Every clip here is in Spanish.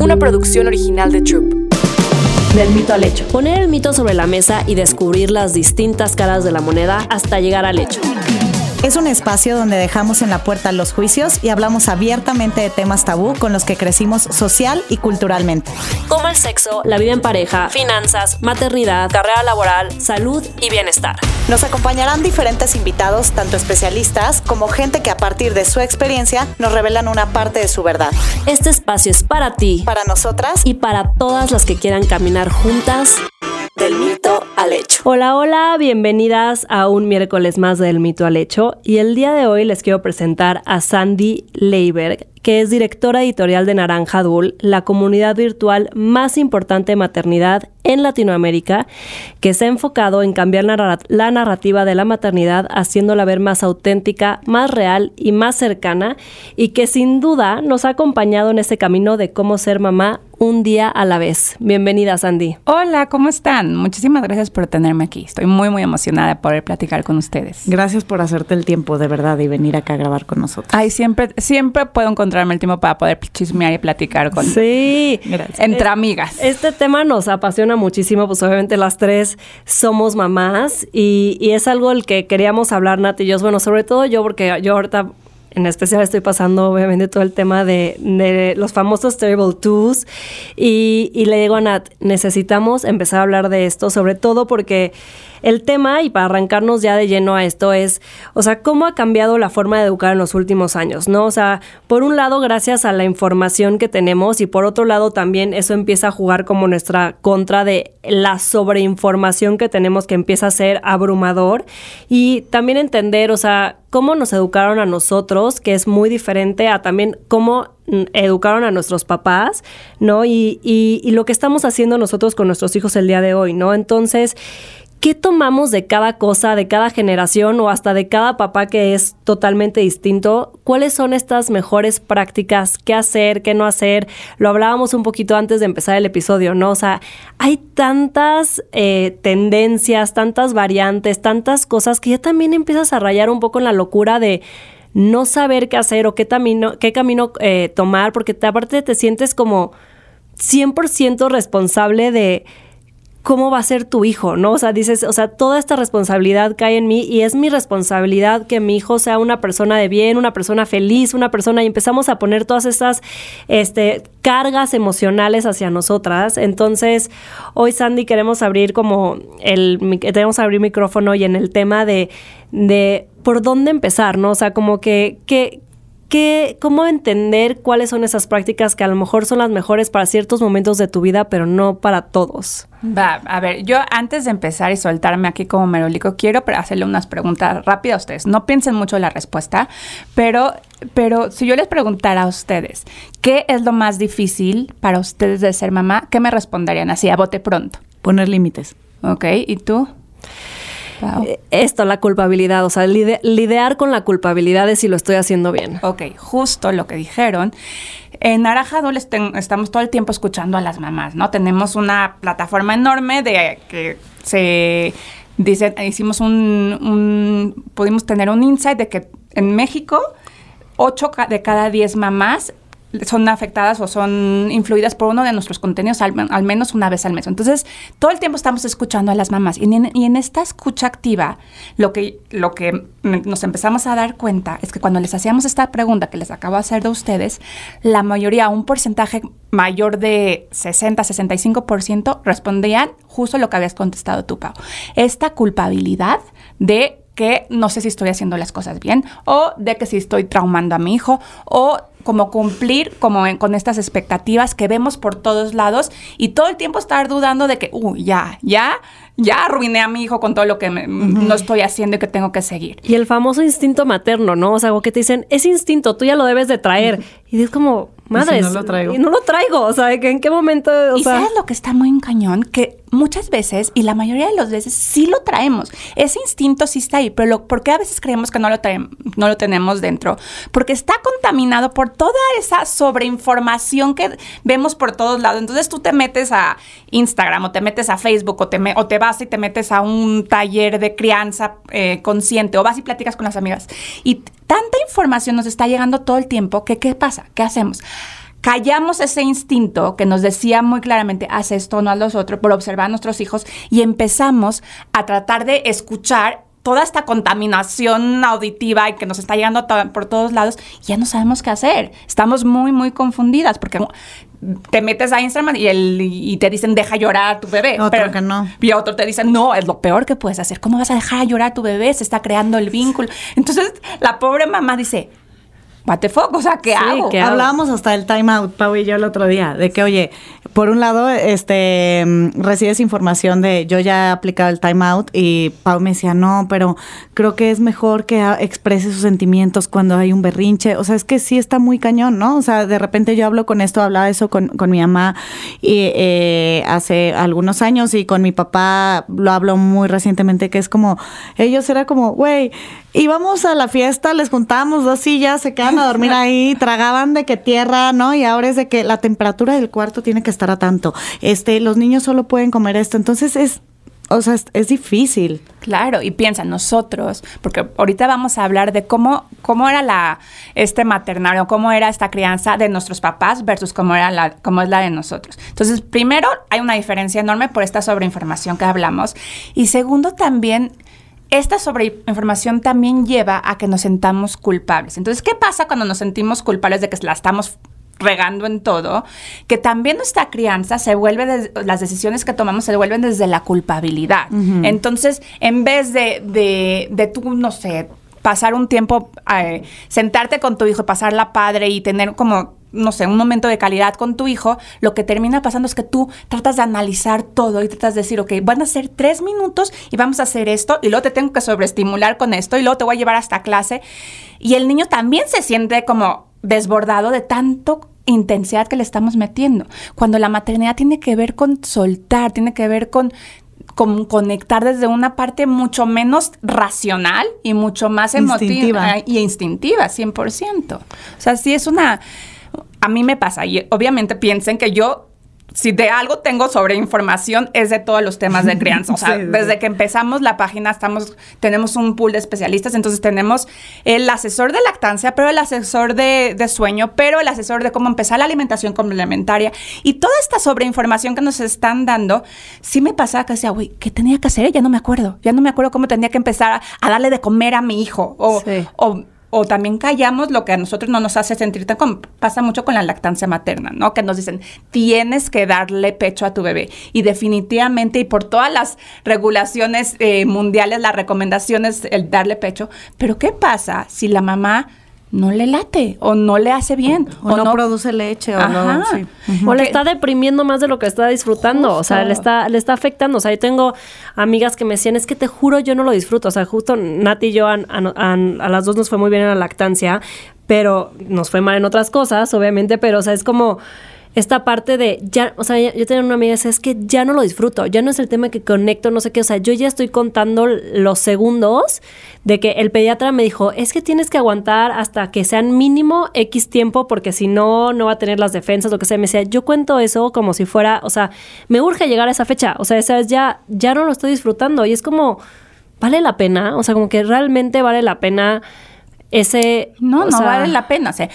una producción original de Troop. Del mito al hecho. Poner el mito sobre la mesa y descubrir las distintas caras de la moneda hasta llegar al hecho. Es un espacio donde dejamos en la puerta los juicios y hablamos abiertamente de temas tabú con los que crecimos social y culturalmente. Como el sexo, la vida en pareja, finanzas, maternidad, carrera laboral, salud y bienestar. Nos acompañarán diferentes invitados, tanto especialistas como gente que a partir de su experiencia nos revelan una parte de su verdad. Este espacio es para ti, Para nosotras, y para todas las que quieran caminar juntas del mito al hecho. Hola, hola, bienvenidas a un miércoles más del mito al hecho y el día de hoy les quiero presentar a Sandy Leiberg, que es directora editorial de Naranja Dul, la comunidad virtual más importante de maternidad en Latinoamérica, que se ha enfocado en cambiar la, narra- la narrativa de la maternidad, haciéndola ver más auténtica, más real y más cercana, y que sin duda nos ha acompañado en ese camino de cómo ser mamá un día a la vez. Bienvenida, Sandy. Hola, ¿cómo están? Muchísimas gracias por tenerme aquí. Estoy muy, muy emocionada de poder platicar con ustedes. gracias por hacerte el tiempo de verdad y venir acá a grabar con nosotros. Ay, siempre, siempre puedo encontrarme el tiempo para poder chismear y platicar con Sí. Gracias. entre Es- amigas. Este tema nos apasiona muchísimo, pues obviamente las tres somos mamás y, y es algo el que queríamos hablar, Nat y yo. Bueno, sobre todo yo, porque yo ahorita en especial estoy pasando obviamente todo el tema de, los famosos Terrible Twos. Y, y le digo a Nat, necesitamos empezar a hablar de esto, sobre todo porque el tema, y para arrancarnos ya de lleno a esto, es, o sea, cómo ha cambiado la forma de educar en los últimos años, ¿no? O sea, por un lado, gracias a la información que tenemos, y por otro lado, también eso empieza a jugar como nuestra contra de la sobreinformación que tenemos, que empieza a ser abrumador, y también entender, o sea, cómo nos educaron a nosotros, que es muy diferente a también cómo mm, educaron a nuestros papás, ¿no? Y, y, y lo que estamos haciendo nosotros con nuestros hijos el día de hoy, ¿no? Entonces, ¿qué tomamos de cada cosa, de cada generación o hasta de cada papá que es totalmente distinto? ¿Cuáles son estas mejores prácticas? ¿Qué hacer? ¿Qué no hacer? Lo hablábamos un poquito antes de empezar el episodio, ¿no? O sea, hay tantas eh, tendencias, tantas variantes, tantas cosas que ya también empiezas a rayar un poco en la locura de no saber qué hacer o qué camino, qué camino eh, tomar, porque te, aparte te sientes como 100% responsable de cómo va a ser tu hijo, ¿no? O sea, dices, o sea, toda esta responsabilidad cae en mí y es mi responsabilidad que mi hijo sea una persona de bien, una persona feliz, una persona y empezamos a poner todas estas este, cargas emocionales hacia nosotras. Entonces, hoy Sandy queremos abrir como el, queremos abrir micrófono y en el tema de, de por dónde empezar, ¿no? O sea, como que, que ¿Qué, ¿Cómo entender cuáles son esas prácticas que a lo mejor son las mejores para ciertos momentos de tu vida, pero no para todos? Va, a ver, yo antes de empezar y soltarme aquí como merolico, quiero hacerle unas preguntas rápidas a ustedes. No piensen mucho en la respuesta, pero, pero si yo les preguntara a ustedes, ¿qué es lo más difícil para ustedes de ser mamá? ¿Qué me responderían así, a bote pronto? Poner límites. ¿Ok? ¿Y tú? Pau. Eh, Esto, la culpabilidad, o sea, lide- lidiar con la culpabilidad de si lo estoy haciendo bien. Ok, justo lo que dijeron. En esten- estamos todo el tiempo escuchando a las mamás, ¿no? Tenemos una plataforma enorme de que se dice, hicimos un, un- pudimos tener un insight de que en México, 8 de cada 10 mamás son afectadas o son influidas por uno de nuestros contenidos al, menos una vez al mes. Entonces, todo el tiempo estamos escuchando a las mamás. Y en, esta escucha activa, lo que, lo que nos empezamos a dar cuenta es que cuando les hacíamos esta pregunta que les acabo de hacer de ustedes, la mayoría, un porcentaje mayor de 60-65%, respondían justo lo que habías contestado tú, Pau. Esta culpabilidad de que no sé si estoy haciendo las cosas bien o de que si estoy traumando a mi hijo o como cumplir como en- con estas expectativas que vemos por todos lados y todo el tiempo estar dudando de que, uy, ya, ya, ya arruiné a mi hijo con todo lo que me- no estoy haciendo y que tengo que seguir. Y el famoso instinto materno, ¿no? O sea, como que te dicen, es instinto, tú ya lo debes de traer. Y es como, madres. no lo traigo? Y no lo traigo. O sea, ¿en qué momento? O y sea, sabes lo que está muy en cañón, que muchas veces, y la mayoría de las veces, sí lo traemos. Ese instinto sí está ahí, pero lo, ¿por qué a veces creemos que no lo, traem- no lo tenemos dentro? Porque está contaminado por toda esa sobreinformación que vemos por todos lados. Entonces tú te metes a Instagram o te metes a Facebook o te, o te vas y te metes a un taller de crianza eh, consciente o vas y platicas con las amigas. Y tanta información nos está llegando todo el tiempo que ¿qué pasa? ¿Qué hacemos? Callamos ese instinto que nos decía muy claramente, haz esto, no haz lo otro, por observar a nuestros hijos y empezamos a tratar de escuchar toda esta contaminación auditiva y que nos está llegando por todos lados, ya no sabemos qué hacer. Estamos muy, muy confundidas porque te metes a Instagram y, el, y te dicen deja llorar a tu bebé. Otro pero, que no. Y otro te dicen, no, es lo peor que puedes hacer. ¿Cómo vas a dejar llorar a tu bebé? Se está creando el vínculo. Entonces la pobre mamá dice, what the fuck, o sea, ¿qué hago? Hablábamos hasta del time out, Pau y yo el otro día, de que, oye, por un lado, este, mm, recibes información de, yo ya he aplicado el time out y Pau me decía, no, pero creo que es mejor que exprese sus sentimientos cuando hay un berrinche, o sea, es que sí está muy cañón, ¿no? O sea, de repente yo hablo con esto, hablaba eso con, con mi mamá y, eh, hace algunos años y con mi papá lo hablo muy recientemente, que es como, ellos era como, güey, íbamos a la fiesta, les juntábamos dos sillas, se quedan a dormir ahí, tragaban de que tierra, ¿no? Y ahora es de que la temperatura del cuarto tiene que estar a tanto. Este, los niños solo pueden comer esto. Entonces es o sea, es, difícil. Claro, y piensa, nosotros, porque ahorita vamos a hablar de cómo, cómo era la, este maternario, cómo era esta crianza de nuestros papás versus cómo, era la, cómo es la de nosotros. Entonces, primero, hay una diferencia enorme por esta sobreinformación que hablamos. Y segundo, también esta sobreinformación también lleva a que nos sentamos culpables. Entonces, ¿qué pasa cuando nos sentimos culpables de que la estamos regando en todo? Que también nuestra crianza se vuelve, las decisiones que tomamos se vuelven desde la culpabilidad. Entonces, en vez de, de, de tú, no sé, pasar un tiempo, eh, sentarte con tu hijo, pasarla padre y tener como no sé, un momento de calidad con tu hijo, lo que termina pasando es que tú tratas de analizar todo y tratas de decir, ok, van a ser tres minutos y vamos a hacer esto y luego te tengo que sobreestimular con esto y luego te voy a llevar hasta clase. Y el niño también se siente como desbordado de tanto intensidad que le estamos metiendo. Cuando la maternidad tiene que ver con soltar, tiene que ver con con conectar desde una parte mucho menos racional y mucho más emotiva y instintiva, 100%. O sea, sí es una a mí me pasa y obviamente piensen que yo si de algo tengo sobre información es de todos los temas de crianza. O sea, desde que empezamos la página estamos, tenemos un pool de especialistas, entonces tenemos el asesor de lactancia, pero el asesor de, sueño, pero el asesor de cómo empezar la alimentación complementaria y toda esta sobreinformación que nos están dando, sí me pasaba que decía, uy, ¿qué tenía que hacer? Ya no me acuerdo, ya no me acuerdo cómo tenía que empezar a, darle de comer a mi hijo o, o o también callamos lo que a nosotros no nos hace sentir tan como pasa mucho con la lactancia materna, ¿no? Que nos dicen, tienes que darle pecho a tu bebé. Y definitivamente, y por todas las regulaciones eh, mundiales, las recomendaciones, el darle pecho. Pero ¿qué pasa si la mamá no le late o no le hace bien o, no, produce leche o, no, o le está deprimiendo más de lo que está disfrutando, o sea, le está le está afectando, o sea, yo tengo amigas que me decían, "Es que te juro yo no lo disfruto", o sea, justo Nati y yo a las dos nos fue muy bien en la lactancia, pero nos fue mal en otras cosas, obviamente, pero o sea, es como esta parte de ya, o sea, yo tenía una amiga que decía, es que ya no lo disfruto, ya no es el tema que conecto, no sé qué, o sea, yo ya estoy contando los segundos de que el pediatra me dijo, es que tienes que aguantar hasta que sean mínimo X tiempo porque si no, no va a tener las defensas, lo que sea. Me decía, yo cuento eso como si fuera, o sea, me urge llegar a esa fecha, o sea, esa ya, ya no lo estoy disfrutando y es como, vale la pena, o sea, como que realmente vale la pena ese... No, no vale la pena, o sea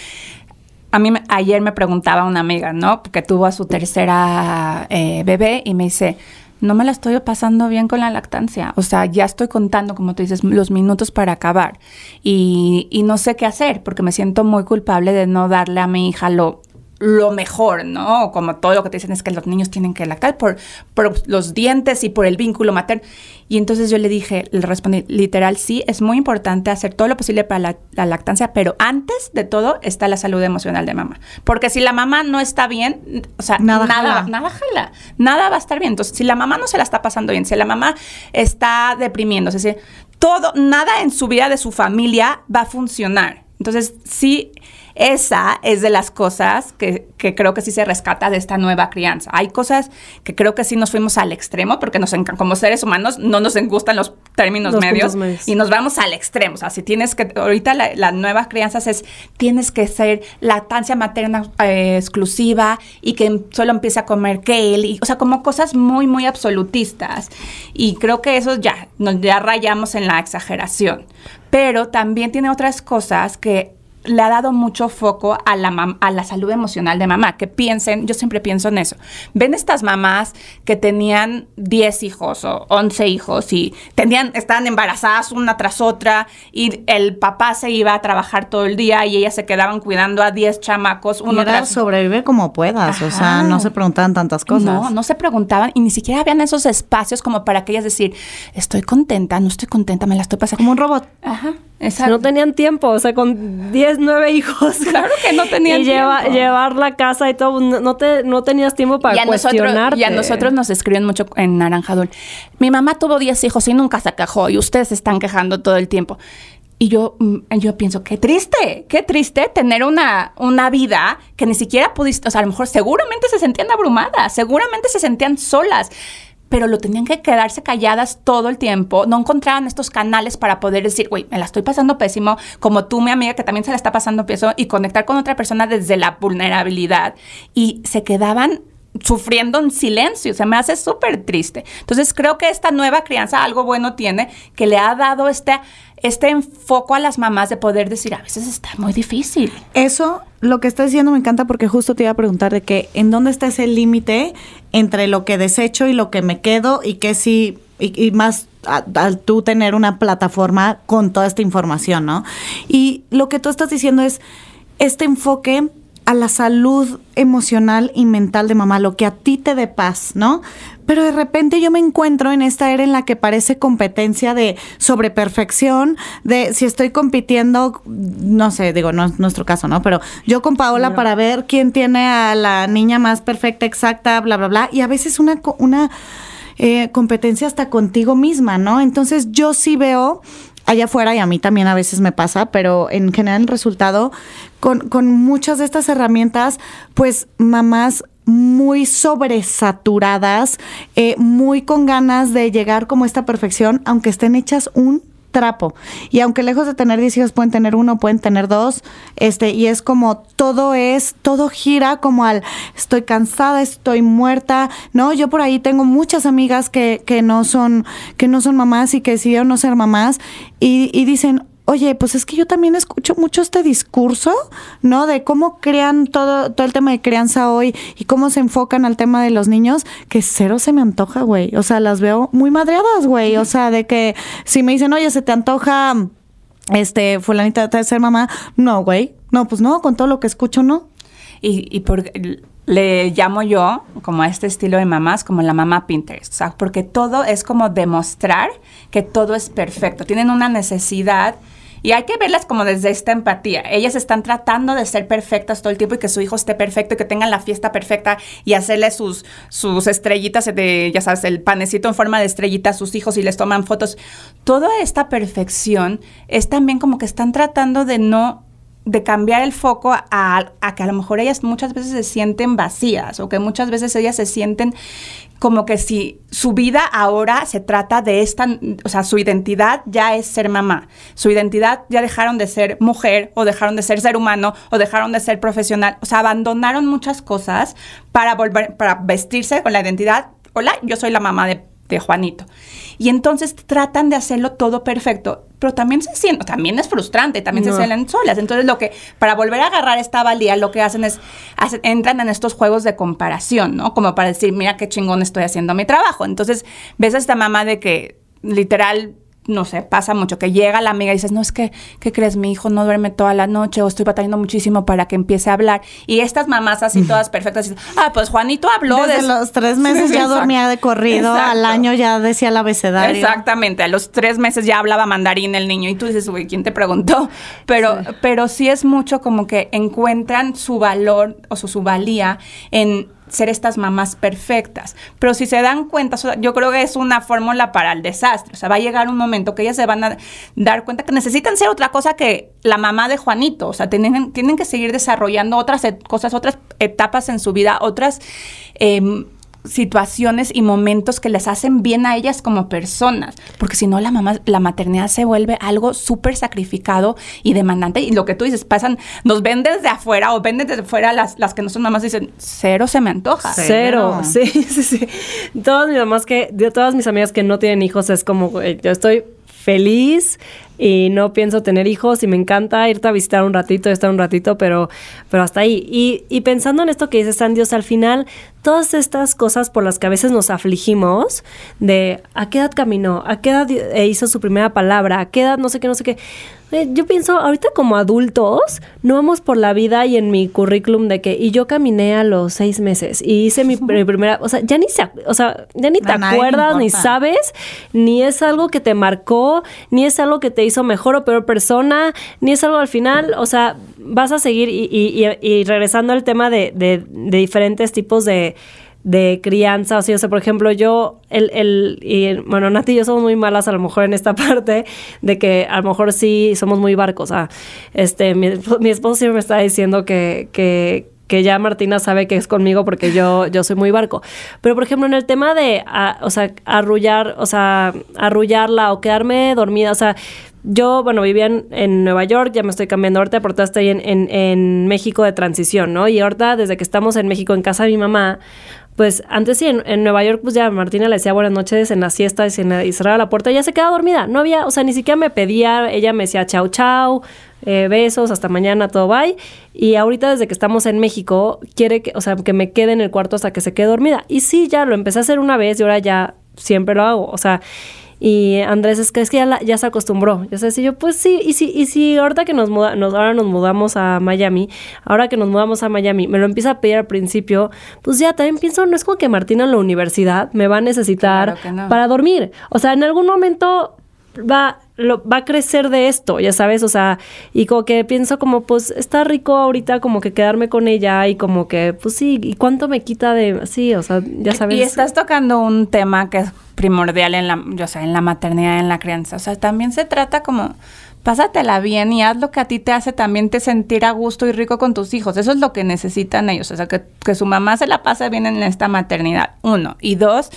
a mí ayer me preguntaba una amiga, ¿no? Porque tuvo a su tercera eh, bebé y me dice, no me la estoy pasando bien con la lactancia. O sea, ya estoy contando, como tú dices, los minutos para acabar. Y, y no sé qué hacer porque me siento muy culpable de no darle a mi hija lo lo mejor, ¿no? Como todo lo que te dicen es que los niños tienen que lactar por, por los dientes y por el vínculo materno. Y entonces yo le dije, le respondí, literal, sí, es muy importante hacer todo lo posible para la, lactancia, pero antes de todo está la salud emocional de mamá. Porque si la mamá no está bien, o sea, nada, nada, nada jala, nada va a estar bien. Entonces, si la mamá no se la está pasando bien, si la mamá está deprimiéndose, si todo, nada en su vida de su familia va a funcionar. Entonces, sí esa es de las cosas que, creo que sí se rescata de esta nueva crianza. Hay cosas que creo que sí nos fuimos al extremo, porque nos como seres humanos no nos gustan los términos medios, y nos vamos al extremo. O sea, si tienes que, ahorita la, nueva nuevas crianzas es, tienes que ser lactancia materna eh, exclusiva y que solo empiece a comer kale, y, o sea, como cosas muy, muy absolutistas. Y creo que eso ya, nos, ya rayamos en la exageración. Pero también tiene otras cosas que le ha dado mucho foco a la, mam- a la salud emocional de mamá. Que piensen, yo siempre pienso en eso. Ven estas mamás que tenían 10 hijos o 11 hijos y tenían, estaban embarazadas una tras otra y el papá se iba a trabajar todo el día y ellas se quedaban cuidando a 10 chamacos. Y Uno era tras sobrevive como puedas, o sea, no se preguntaban tantas cosas. no, no se preguntaban y ni siquiera habían esos espacios como para que ellas decir, estoy contenta, no estoy contenta, me la estoy pasando. Como un robot. Ajá, exacto. no tenían tiempo, o sea, con 10, 9 hijos. Claro que no tenían y lleva- tiempo. llevar la casa y todo, no, te, no tenías tiempo para y a, nosotros, cuestionarte. y a nosotros nos escriben mucho en Naranjadul. Mi mamá tuvo 10 hijos y nunca se quejó y ustedes se están quejando todo el tiempo. Y yo, mm, yo pienso, qué triste, qué triste tener una, una vida que ni siquiera pudiste, o sea, a lo mejor seguramente se sentían abrumadas, seguramente se sentían solas, pero lo tenían que quedarse calladas todo el tiempo, no encontraban estos canales para poder decir, güey, me la estoy pasando pésimo, como tú, mi amiga, que también se la está pasando pésimo, y conectar con otra persona desde la vulnerabilidad. Y se quedaban sufriendo en silencio, se me hace súper triste. Entonces creo que esta nueva crianza algo bueno tiene, que le ha dado este, este enfoco a las mamás de poder decir, a veces está muy difícil. Eso, lo que estás diciendo me encanta porque justo te iba a preguntar de que en dónde está ese límite entre lo que desecho y lo que me quedo y que sí, y, y más al tú tener una plataforma con toda esta información, ¿no? Y lo que tú estás diciendo es este enfoque a la salud emocional y mental de mamá, lo que a ti te dé paz, ¿no? Pero de repente yo me encuentro en esta era en la que parece competencia de sobre perfección, de si estoy compitiendo, no sé, digo, no es nuestro caso, ¿no? Pero yo con Paola para ver quién tiene a la niña más perfecta, exacta, bla, bla, bla. Y a veces una eh, competencia hasta contigo misma, ¿no? Entonces yo sí veo allá afuera, y a mí también a veces me pasa, pero en general el resultado, con, con muchas de estas herramientas, pues mamás muy sobresaturadas, eh, muy con ganas de llegar como a esta perfección, aunque estén hechas un trapo. Y aunque lejos de tener 10 hijos pueden tener uno, pueden tener dos, este, y es como todo es, todo gira como al estoy cansada, estoy muerta, ¿no? Yo por ahí tengo muchas amigas que, que no son, que no son mamás y que decidieron no ser mamás, y, y dicen, Oye, pues es que yo también escucho mucho este discurso, ¿no? De cómo crean todo, todo el tema de crianza hoy y cómo se enfocan al tema de los niños, que cero se me antoja, güey. O sea, las veo muy madreadas, güey. O sea, de que si me dicen, oye, se te antoja, este, fulanita de ser mamá, no, güey. No, pues no, con todo lo que escucho, no. Y, y por, le llamo yo, como a este estilo de mamás, como la mamá Pinterest. O sea, porque todo es como demostrar que todo es perfecto. Tienen una necesidad y hay que verlas como desde esta empatía. Ellas están tratando de ser perfectas todo el tiempo y que su hijo esté perfecto y que tengan la fiesta perfecta y hacerle sus, sus estrellitas de, ya sabes, el panecito en forma de estrellita a sus hijos y les toman fotos. Toda esta perfección es también como que están tratando de no de cambiar el foco a, a, que a lo mejor ellas muchas veces se sienten vacías o que muchas veces ellas se sienten como que si su vida ahora se trata de esta, o sea, su identidad ya es ser mamá, su identidad ya dejaron de ser mujer o dejaron de ser ser humano o dejaron de ser profesional, o sea, abandonaron muchas cosas para volver, para vestirse con la identidad, hola, yo soy la mamá de, de Juanito. Y entonces tratan de hacerlo todo perfecto, pero también se sienten, también es frustrante, también no. se sienten solas. Entonces lo que, para volver a agarrar esta valía, lo que hacen es, hacen, entran en estos juegos de comparación, ¿no? Como para decir, mira qué chingón estoy haciendo mi trabajo. Entonces ves a esta mamá de que literal no sé, pasa mucho, que llega la amiga y dices, no, es que, ¿qué crees? Mi hijo no duerme toda la noche o estoy batallando muchísimo para que empiece a hablar. Y estas mamás así todas perfectas, dicen, ah, pues Juanito habló. Desde de los tres meses ya dormía de corrido, Exacto. al año ya decía el abecedario. Exactamente, a los tres meses ya hablaba mandarín el niño y tú dices, güey, ¿quién te preguntó? Pero sí. pero sí es mucho como que encuentran su valor o su, su valía en ser estas mamás perfectas. Pero si se dan cuenta, yo creo que es una fórmula para el desastre. O sea, va a llegar un momento que ellas se van a dar cuenta que necesitan ser otra cosa que la mamá de Juanito. O sea, tienen, tienen que seguir desarrollando otras cosas, otras etapas en su vida, otras... Eh, situaciones y momentos que les hacen bien a ellas como personas, porque si no la mamá, la maternidad se vuelve algo súper sacrificado y demandante y lo que tú dices, pasan, nos ven desde afuera o ven desde afuera las, las que no son mamás dicen, cero se me antoja. Cero, sí, sí, sí. Todas mis mamás que, de todas mis amigas que no tienen hijos es como, güey, yo estoy feliz y no pienso tener hijos y me encanta irte a visitar un ratito, estar un ratito, pero, pero hasta ahí. Y, pensando en esto que dice San Dios, al final, todas estas cosas por las que a veces nos afligimos, de a qué edad caminó, a qué edad eh, hizo su primera palabra, a qué edad no sé qué, no sé qué. Eh, Yo pienso, ahorita como adultos, no vamos por la vida y en mi currículum de que, y yo caminé a los seis meses y hice mi, mi primera, o sea, ya ni se, o sea, ya ni te acuerdas, ni sabes, ni es algo que te marcó, ni es algo que te hizo mejor o peor persona, ni es algo al final, o sea, vas a seguir y, y- y- y regresando al tema de, de- de diferentes tipos de, de crianza, o sea, o sea, por ejemplo, yo, el, el, y, bueno, Nati y yo somos muy malas a lo mejor en esta parte, de que a lo mejor sí somos muy barcos, ah, este, mi, mi esposo siempre me está diciendo que, que, que ya Martina sabe que es conmigo porque yo, yo soy muy barco. Pero, por ejemplo, en el tema de, o sea, arrullar, o sea, arrullarla o quedarme dormida, o sea, yo, bueno, vivía en, en Nueva York, ya me estoy cambiando ahorita, porque estoy en, en, en México de transición, ¿no? Y ahorita, desde que estamos en México, en casa de mi mamá, pues antes sí, en, en Nueva York, pues ya Martina le decía buenas noches en la siesta y, cerraba la puerta y ya se quedaba dormida. No había, o sea, ni siquiera me pedía, ella me decía chau, chau, eh, besos, hasta mañana, todo bye. Y ahorita, desde que estamos en México, quiere que, o sea, que me quede en el cuarto hasta que se quede dormida. Y sí, ya lo empecé a hacer una vez y ahora ya siempre lo hago. O sea, y Andrés es que es que ya, la- ya se acostumbró. Ya sé, y yo, pues sí, y si, y si ahorita que nos, muda, nos ahora nos mudamos a Miami, ahora que nos mudamos a Miami, me lo empieza a pedir al principio, pues ya también pienso, no es como que Martina en la universidad me va a necesitar Claro que no. para dormir. O sea, en algún momento va, lo, va a crecer de esto, ya sabes, o sea, y como que pienso como, pues está rico ahorita como que quedarme con ella y como que, pues sí, ¿y cuánto me quita de, sí, o sea, ya sabes. Y estás tocando un tema que es primordial en la, yo sé, en la maternidad, en la crianza. O sea, también se trata como pásatela bien y haz lo que a ti te hace también te sentir a gusto y rico con tus hijos. Eso es lo que necesitan ellos. O sea, que, que su mamá se la pase bien en esta maternidad. Uno. Y dos,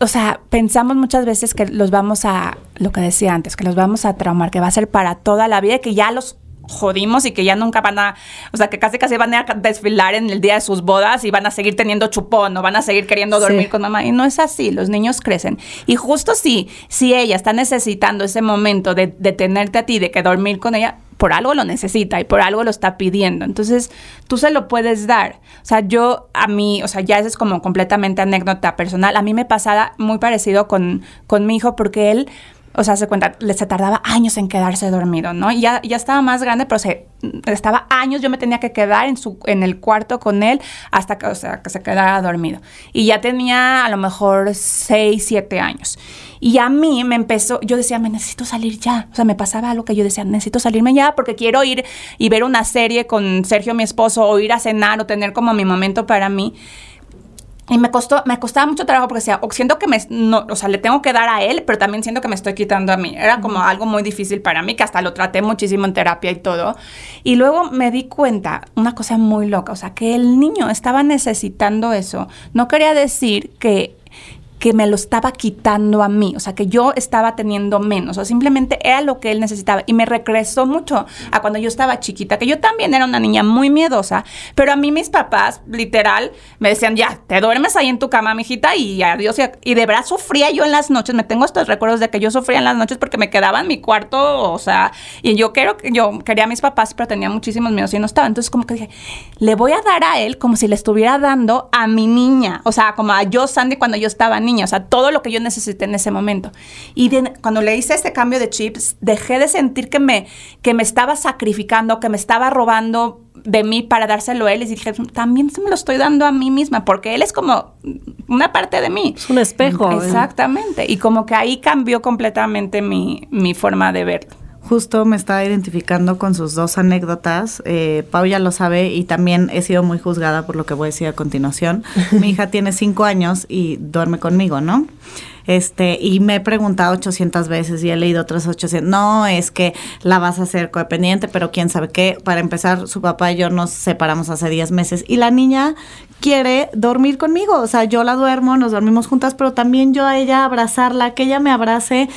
o sea, pensamos muchas veces que los vamos a, lo que decía antes, que los vamos a traumar, que va a ser para toda la vida y que ya los jodimos y que ya nunca van a, o sea, que casi casi van a desfilar en el día de sus bodas y van a seguir teniendo chupón o van a seguir queriendo dormir Sí. con mamá. Y no es así, los niños crecen. Y justo si, si ella está necesitando ese momento de, de tenerte a ti, de que dormir con ella, por algo lo necesita y por algo lo está pidiendo. Entonces, tú se lo puedes dar. O sea, yo a mí, o sea, ya eso es como completamente anécdota personal. A mí me pasaba muy parecido con, con mi hijo porque él, o sea, se cuenta, se tardaba años en quedarse dormido, ¿no? Y ya, ya estaba más grande, pero se, estaba años, yo me tenía que quedar en, su, en el cuarto con él hasta que, o sea, que se quedara dormido. Y ya tenía a lo mejor 6, 7 años. Y a mí me empezó, yo decía, me necesito salir ya. O sea, me pasaba algo que yo decía, necesito salirme ya porque quiero ir y ver una serie con Sergio, mi esposo, o ir a cenar o tener como mi momento para mí. Y me costó, me costaba mucho trabajo porque decía, o siento que me, no, o sea, le tengo que dar a él, pero también siento que me estoy quitando a mí. Era como algo muy difícil para mí, que hasta lo traté muchísimo en terapia y todo. Y luego me di cuenta, una cosa muy loca, o sea, que el niño estaba necesitando eso. No quería decir que que me lo estaba quitando a mí, o sea, que yo estaba teniendo menos, o simplemente era lo que él necesitaba. Y me regresó mucho a cuando yo estaba chiquita, que yo también era una niña muy miedosa, pero a mí mis papás, literal, me decían, ya, te duermes ahí en tu cama, mijita, y adiós. Y, de verdad sufría yo en las noches, me tengo estos recuerdos de que yo sufría en las noches porque me quedaba en mi cuarto, o sea, y yo quiero, yo quería a mis papás, pero tenía muchísimos miedos y no estaba. Entonces, como que dije, le voy a dar a él como si le estuviera dando a mi niña, o sea, como a yo, Sandy, cuando yo estaba niña, o sea, todo lo que yo necesité en ese momento. Y de- cuando le hice este cambio de chips, dejé de sentir que me, que me estaba sacrificando, que me estaba robando de mí para dárselo a él. Y dije, también se me lo estoy dando a mí misma, porque él es como una parte de mí. Es un espejo. ¿eh? Exactamente. Y como que ahí cambió completamente mi, mi forma de verlo. Justo me estaba identificando con sus dos anécdotas. Eh, Pau ya lo sabe y también he sido muy juzgada por lo que voy a decir a continuación. Mi hija tiene cinco años y duerme conmigo, ¿no? Este, y me he preguntado 800 veces y he leído otras 800. No, es que la vas a hacer codependiente, pero quién sabe qué. Para empezar, su papá y yo nos separamos hace 10 meses y la niña quiere dormir conmigo. O sea, yo la duermo, nos dormimos juntas, pero también yo a ella abrazarla, que ella me abrace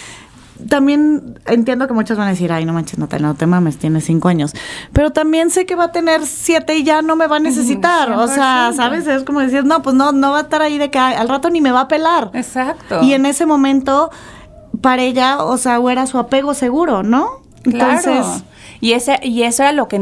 también entiendo que muchos van a decir, ay, no manches, Natalia, no te mames, tiene cinco años. Pero también sé que va a tener siete y ya no me va a necesitar. O sea, 100%. ¿sabes? Es como decir, no, pues no, no va a estar ahí de que al rato ni me va a pelar. Exacto. Y en ese momento para ella, o sea, era su apego seguro, ¿no? Entonces, y ese y eso era lo que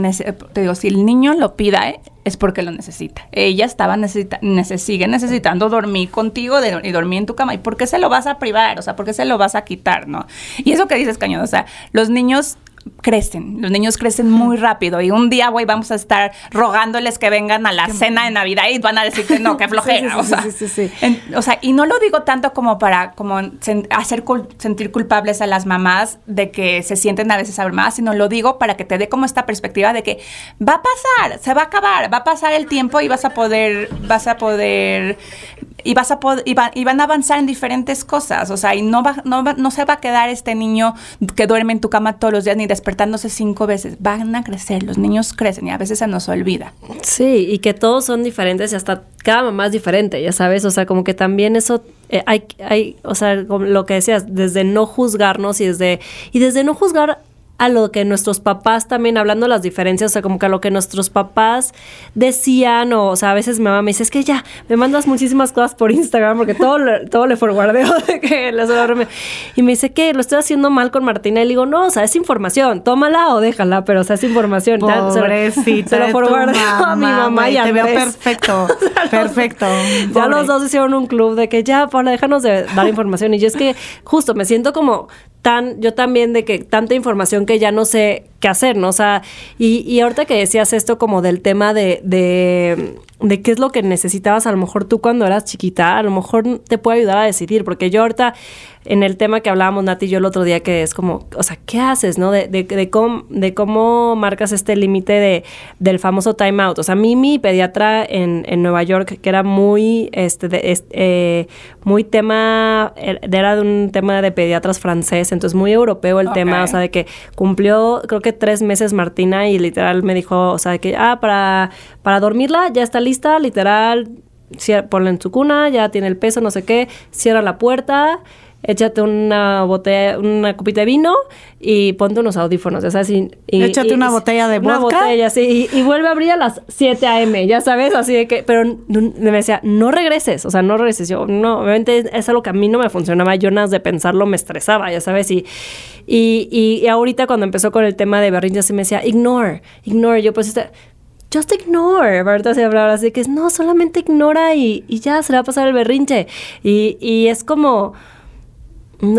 te digo, si el niño lo pida, ¿eh? es porque lo necesita. Ella estaba necesita neces- sigue necesitando dormir contigo y dormir en tu cama. ¿Y por qué se lo vas a privar? O sea, ¿por qué se lo vas a quitar, no? Y eso que dices, cañón, o sea, los niños crecen, los niños crecen muy rápido y un día, güey, vamos a estar rogándoles que vengan a la cena de Navidad y van a decirte, no, qué flojera, Sí, sí, o sí, sea, sí, sí, sí. en- o sea, y no lo digo tanto como para como sen- hacer cul- sentir culpables a las mamás de que se sienten a veces abrumadas, sino lo digo para que te dé como esta perspectiva de que va a pasar, se va a acabar, va a pasar el tiempo y vas a poder, vas a poder y vas a y, va- y van a avanzar en diferentes cosas, o sea, y no va, no va- no se va a quedar este niño que duerme en tu cama todos los días ni despertándose cinco veces, van a crecer, los niños crecen y a veces se nos olvida. Sí, y que todos son diferentes y hasta cada mamá es diferente, ya sabes, o sea, como que también eso eh, hay, hay, o sea, como lo que decías, desde no juzgarnos y desde, y desde no juzgar a lo que nuestros papás también, hablando de las diferencias, o sea, como que a lo que nuestros papás decían, o, o sea, a veces mi mamá me dice, es que ya, me mandas muchísimas cosas por Instagram, porque todo, todo le forwardeo de que duerme. Y me dice, ¿qué? ¿Lo estoy haciendo mal con Martina? Y le digo, no, o sea, es información, tómala o déjala, pero o sea, es información. Se lo- Pobrecita. Se lo tu forwardeo a mi mamá y a Te veo perfecto. perfecto. Ya los dos hicieron un club de que ya, Paula, déjanos de dar información. Y yo es que justo me siento como tan, yo también de que tanta información que ya no sé qué hacer, ¿no? O sea, y, y ahorita que decías esto como del tema de, de, de qué es lo que necesitabas a lo mejor tú cuando eras chiquita, a lo mejor te puede ayudar a decidir, porque yo ahorita en el tema que hablábamos Nati y yo el otro día que es como, o sea, ¿qué haces, no? De, de, de cómo, de cómo marcas este límite de, del famoso time out. O sea, a mí mi pediatra en, en Nueva York, que era muy, este, de- es- eh, muy tema, er- era de un tema de pediatras francés, entonces muy europeo el tema, o sea, de que cumplió, creo que tres meses Martina y literal me dijo, o sea, que, ah, para, para dormirla ya está lista, literal, ponla en su cuna, ya tiene el peso, no sé qué, cierra la puerta, échate una botella, una copita de vino y ponte unos audífonos, ya sabes, y, y- Échate y- una botella de Una vodka. botella, sí, y, y vuelve a abrir a las 7 a.m., ya sabes, así de que, pero me decía, no regreses, o sea, no regreses, yo, no, obviamente es, algo que a mí no me funcionaba, yo nada de pensarlo me estresaba, ya sabes, y, y, ahorita cuando empezó con el tema de berrinches, sí me decía, ignore, ignore, yo pues, este, just ignore, ahorita se hablaba así que es, no, solamente ignora y, y ya se le va a pasar el berrinche, y, y es como...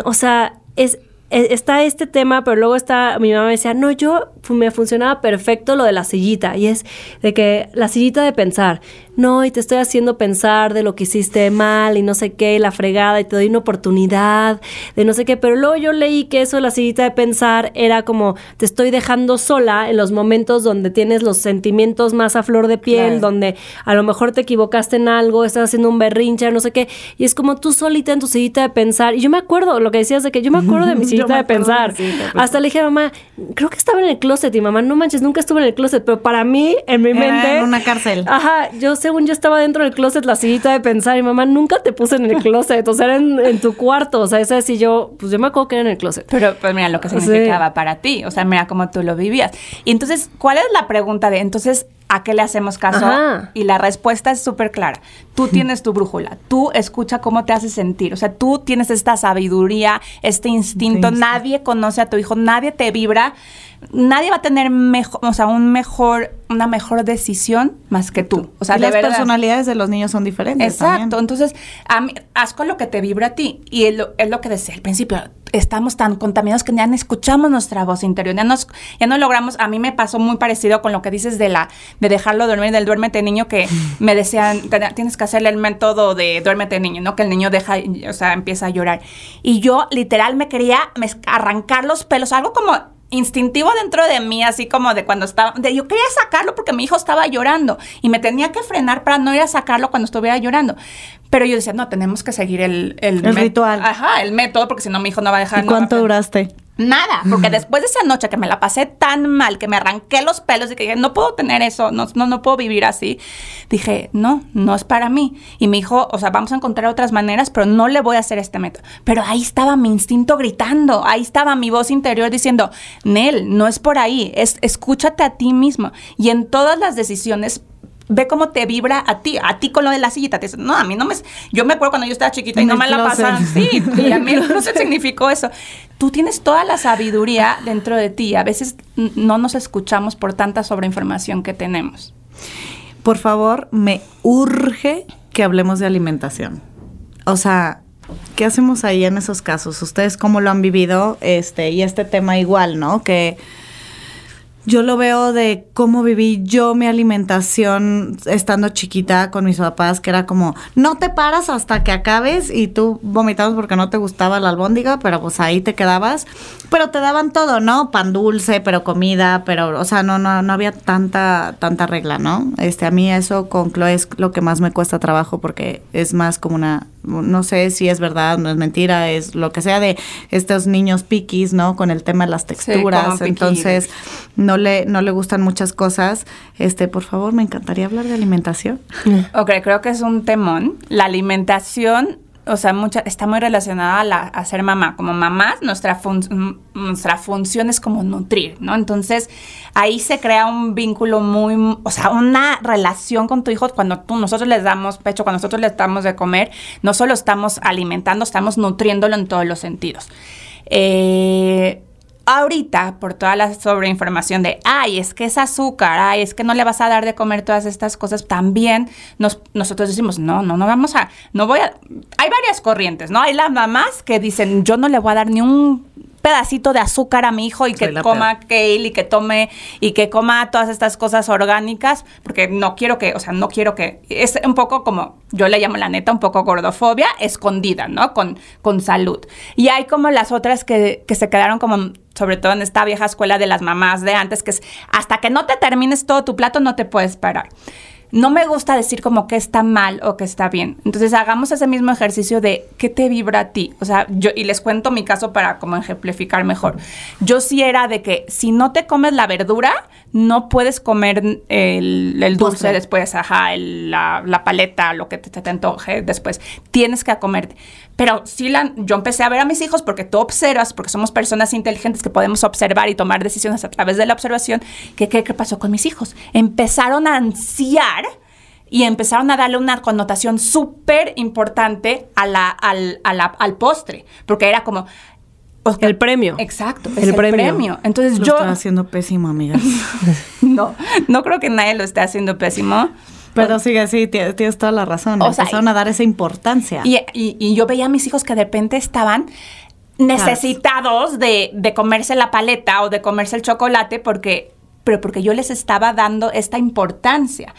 O sea, es, e- está este tema, pero luego está, mi mamá me decía, no, yo me funcionaba perfecto lo de la sillita, y es de que la sillita de pensar, no, y te estoy haciendo pensar de lo que hiciste mal y no sé qué, y la fregada, y te doy una oportunidad de no sé qué, pero luego yo leí que eso de la sillita de pensar era como, te estoy dejando sola en los momentos donde tienes los sentimientos más a flor de piel, Claro. donde a lo mejor te equivocaste en algo, estás haciendo un berrinche, no sé qué, y es como tú solita en tu sillita de pensar. Y yo me acuerdo lo que decías de que yo me acuerdo de mi sillita de pensar. de. Hasta le dije a mamá, creo que estaba en el closet y mamá, no manches, nunca estuve en el closet, pero para mí, en mi Era mente... en una cárcel. Ajá, yo según yo estaba dentro del closet, la sillita de pensar, y mamá, nunca te puse en el closet, o sea, era en, en tu cuarto, o sea, esa sí yo, pues yo me acuerdo que era en el closet. Pero pues mira lo que Sí. significaba para ti, o sea, mira cómo tú lo vivías. Y entonces, ¿cuál es la pregunta de entonces a qué le hacemos caso? Ajá. Y la respuesta es súper clara. Tú tienes tu brújula, tú escucha cómo te hace sentir, o sea, tú tienes esta sabiduría, este instinto, nadie conoce a tu hijo, nadie te vibra, nadie va a tener mejor, o sea, un mejor, una mejor decisión más que tú. O sea, y de las verdad. personalidades de los niños son diferentes. Exacto, también. entonces a mí- haz con lo que te vibra a ti. Y es lo, es lo que decía al principio, estamos tan contaminados que ya no escuchamos nuestra voz interior, ya, nos, ya no logramos, a mí me pasó muy parecido con lo que dices de la de dejarlo dormir, del duérmete niño, que me decían, "Te- tienes que hacerle el método de duérmete niño, ¿no? Que el niño deja, o sea, empieza a llorar. Y yo literal me quería me- arrancar los pelos, algo como instintivo dentro de mí, así como de cuando estaba, de yo quería sacarlo porque mi hijo estaba llorando y me tenía que frenar para no ir a sacarlo cuando estuviera llorando. Pero yo decía, no, tenemos que seguir el, el, ritual. Ajá, el método, porque si no mi hijo no va a dejar. ¿Y cuánto duraste? Nada, porque después de esa noche que me la pasé tan mal, que me arranqué los pelos y que dije, no puedo tener eso, no, no, no puedo vivir así, dije, no, no es para mí. Y mi hijo, o sea, vamos a encontrar otras maneras, pero no le voy a hacer este método. Pero ahí estaba mi instinto gritando, ahí estaba mi voz interior diciendo, Nel, no es por ahí, es escúchate a ti mismo. Y en todas las decisiones ve cómo te vibra a ti, a ti con lo de la sillita. Te no, a mí no me... Yo me acuerdo cuando yo estaba chiquita y no me la pasaban. Sí, y a mí el closet significó eso. Tú tienes toda la sabiduría dentro de ti. A veces no nos escuchamos por tanta sobreinformación que tenemos. Por favor, me urge que hablemos de alimentación. O sea, ¿qué hacemos ahí en esos casos? ¿Ustedes cómo lo han vivido? Este, y este tema igual, ¿no? Que yo lo veo de cómo viví yo mi alimentación estando chiquita con mis papás, que era como, no te paras hasta que acabes y tú vomitabas porque no te gustaba la albóndiga, pero pues ahí te quedabas. Pero te daban todo, ¿no? Pan dulce, pero comida, pero, o sea, no, no, no había tanta, tanta regla, ¿no? Este, a mí eso con Chloe es lo que más me cuesta trabajo porque es más como una, no sé si es verdad, no es mentira, es lo que sea de estos niños piquis, ¿no? Con el tema de las texturas. picky Entonces, no le, no le gustan muchas cosas. Este, por favor, me encantaría hablar de alimentación. Ok, creo que es un temón. La alimentación, o sea, mucha, está muy relacionada a, la- a ser mamá. Como mamás, nuestra, nuestra función es como nutrir, ¿no? Entonces, ahí se crea un vínculo muy, o sea, una relación con tu hijo cuando tú, nosotros les damos pecho, cuando nosotros les damos de comer, no solo estamos alimentando, estamos nutriéndolo en todos los sentidos. Eh, ahorita, por toda la sobreinformación de, ay, es que es azúcar, ay, es que no le vas a dar de comer todas estas cosas, también nos, nosotros decimos, no, no, no vamos a, no voy a, hay varias corrientes, ¿no? Hay las mamás que dicen, yo no le voy a dar ni un pedacito de azúcar a mi hijo y Soy que coma kale y que tome y que coma todas estas cosas orgánicas porque no quiero que, o sea, no quiero que es un poco como yo le llamo la neta un poco gordofobia escondida, ¿no? Con con salud. Y hay como las otras que, que se quedaron como sobre todo en esta vieja escuela de las mamás de antes que es hasta que no te termines todo tu plato no te puedes parar. No me gusta decir como que está mal o que está bien. Entonces hagamos ese mismo ejercicio de qué te vibra a ti. O sea, yo, y les cuento mi caso para como ejemplificar mejor. Yo sí era de que si no te comes la verdura, no puedes comer el, el dulce Postre. después, ajá, el- la, la paleta, lo que te, te, te antoje después. Tienes que comerte. Pero sí, la, yo empecé a ver a mis hijos porque tú observas, porque somos personas inteligentes que podemos observar y tomar decisiones a través de la observación, que qué qué pasó con mis hijos. Empezaron a ansiar y empezaron a darle una connotación súper importante a la, al, a la- al postre, porque era como... El premio. Exacto, es El el, premio. premio. Entonces Lo yo estaba haciendo pésimo, amigas. no, no creo que nadie lo esté haciendo pésimo. Pero sigue, sí, ti- tienes toda la razón. O sea, Empezaron a dar esa importancia. Y, y- y yo veía a mis hijos que de repente estaban necesitados de, de comerse la paleta o de comerse el chocolate porque pero porque yo les estaba dando esta importancia.